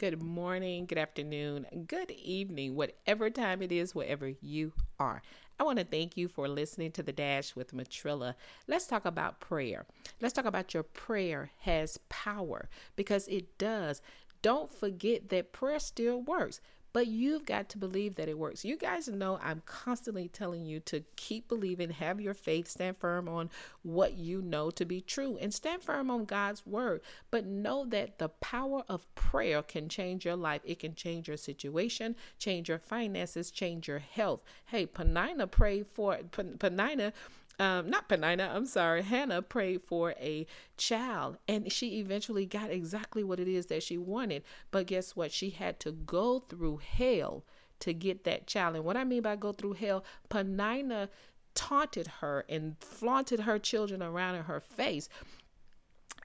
good morning, good afternoon, good evening, whatever time it is, wherever you are. I want to thank you for listening to the Dash with Matrilla. Let's talk about prayer. Let's talk about your prayer has power because it does. Don't forget that prayer still works but you've got to believe that it works. You guys know I'm constantly telling you to keep believing, have your faith, stand firm on what you know to be true, and stand firm on God's word. But know that the power of prayer can change your life. It can change your situation, change your finances, change your health. Hey, Penina prayed for Penina um, not Penina, I'm sorry, Hannah prayed for a child and she eventually got exactly what it is that she wanted. But guess what? She had to go through hell to get that child. And what I mean by go through hell, Penina taunted her and flaunted her children around in her face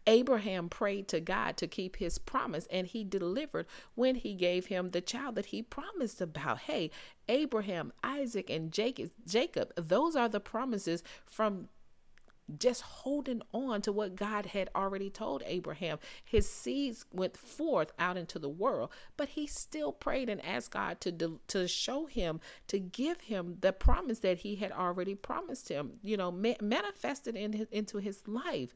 Abraham prayed to God to keep his promise, and he delivered when he gave him the child that he promised about. Hey, Abraham, Isaac, and Jacob, Jacob, those are the promises from just holding on to what God had already told Abraham. His seeds went forth out into the world, but he still prayed and asked God to to show him, to give him the promise that he had already promised him. You know, ma- manifested in his, into his life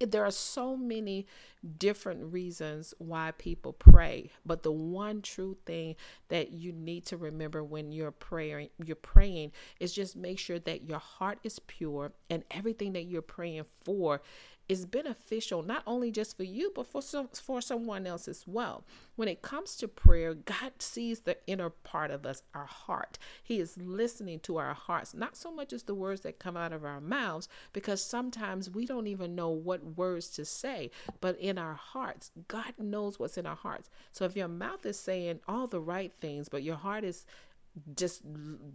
there are so many different reasons why people pray but the one true thing that you need to remember when you're praying you're praying is just make sure that your heart is pure and everything that you're praying for is beneficial not only just for you but for some, for someone else as well. When it comes to prayer, God sees the inner part of us, our heart. He is listening to our hearts, not so much as the words that come out of our mouths because sometimes we don't even know words to say, but in our hearts, God knows what's in our hearts. So if your mouth is saying all the right things but your heart is just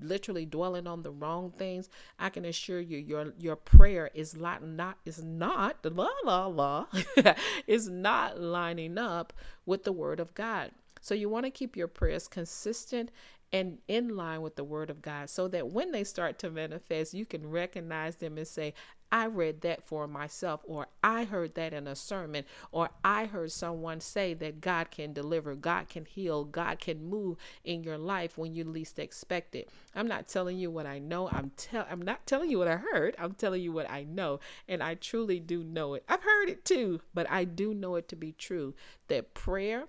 literally dwelling on the wrong things, I can assure you your your prayer is not not is not la la la is not lining up with the word of God. So you want to keep your prayers consistent and in line with the word of God so that when they start to manifest, you can recognize them and say, I read that for myself, or I heard that in a sermon, or I heard someone say that God can deliver, God can heal, God can move in your life when you least expect it. I'm not telling you what I know. I'm tell I'm not telling you what I heard. I'm telling you what I know, and I truly do know it. I've heard it too, but I do know it to be true that prayer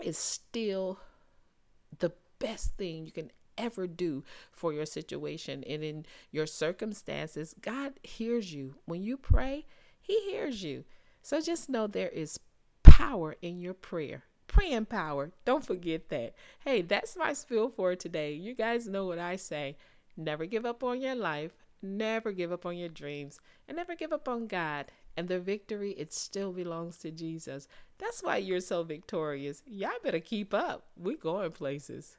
is still the best thing you can ever do for your situation and in your circumstances. God hears you. When you pray, He hears you. So just know there is power in your prayer. Praying power. Don't forget that. Hey, that's my spiel for today. You guys know what I say. Never give up on your life. Never give up on your dreams. And never give up on God. And the victory, it still belongs to Jesus. That's why you're so victorious. Y'all better keep up. We're going places.